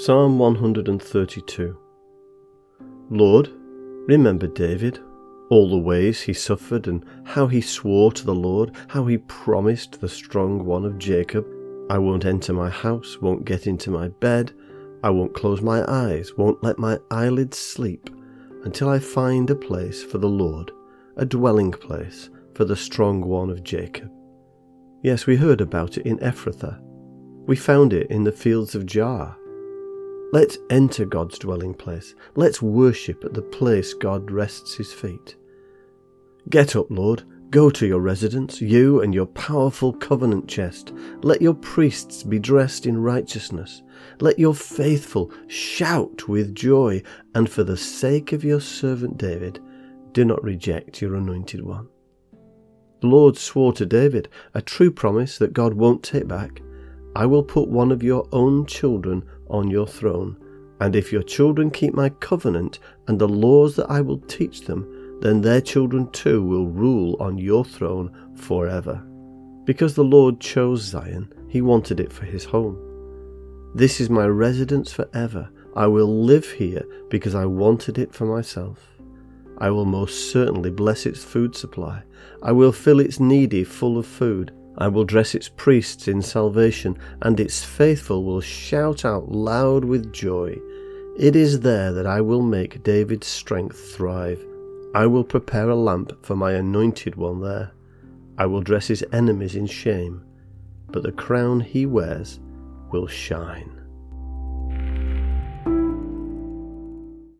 Psalm 132 Lord, remember David, all the ways he suffered, and how he swore to the Lord, how he promised the strong one of Jacob, I won't enter my house, won't get into my bed, I won't close my eyes, won't let my eyelids sleep, until I find a place for the Lord, a dwelling place for the strong one of Jacob. Yes, we heard about it in Ephrathah. We found it in the fields of Jaar. Let's enter God's dwelling place. Let's worship at the place God rests his feet. Get up, Lord. Go to your residence, you and your powerful covenant chest. Let your priests be dressed in righteousness. Let your faithful shout with joy. And for the sake of your servant David, do not reject your anointed one. The Lord swore to David a true promise that God won't take back. I will put one of your own children on your throne. And if your children keep my covenant and the laws that I will teach them, then their children too will rule on your throne forever. Because the Lord chose Zion, he wanted it for his home. This is my residence forever. I will live here because I wanted it for myself. I will most certainly bless its food supply. I will fill its needy full of food. I will dress its priests in salvation, and its faithful will shout out loud with joy. It is there that I will make David's strength thrive. I will prepare a lamp for my anointed one there. I will dress his enemies in shame, but the crown he wears will shine.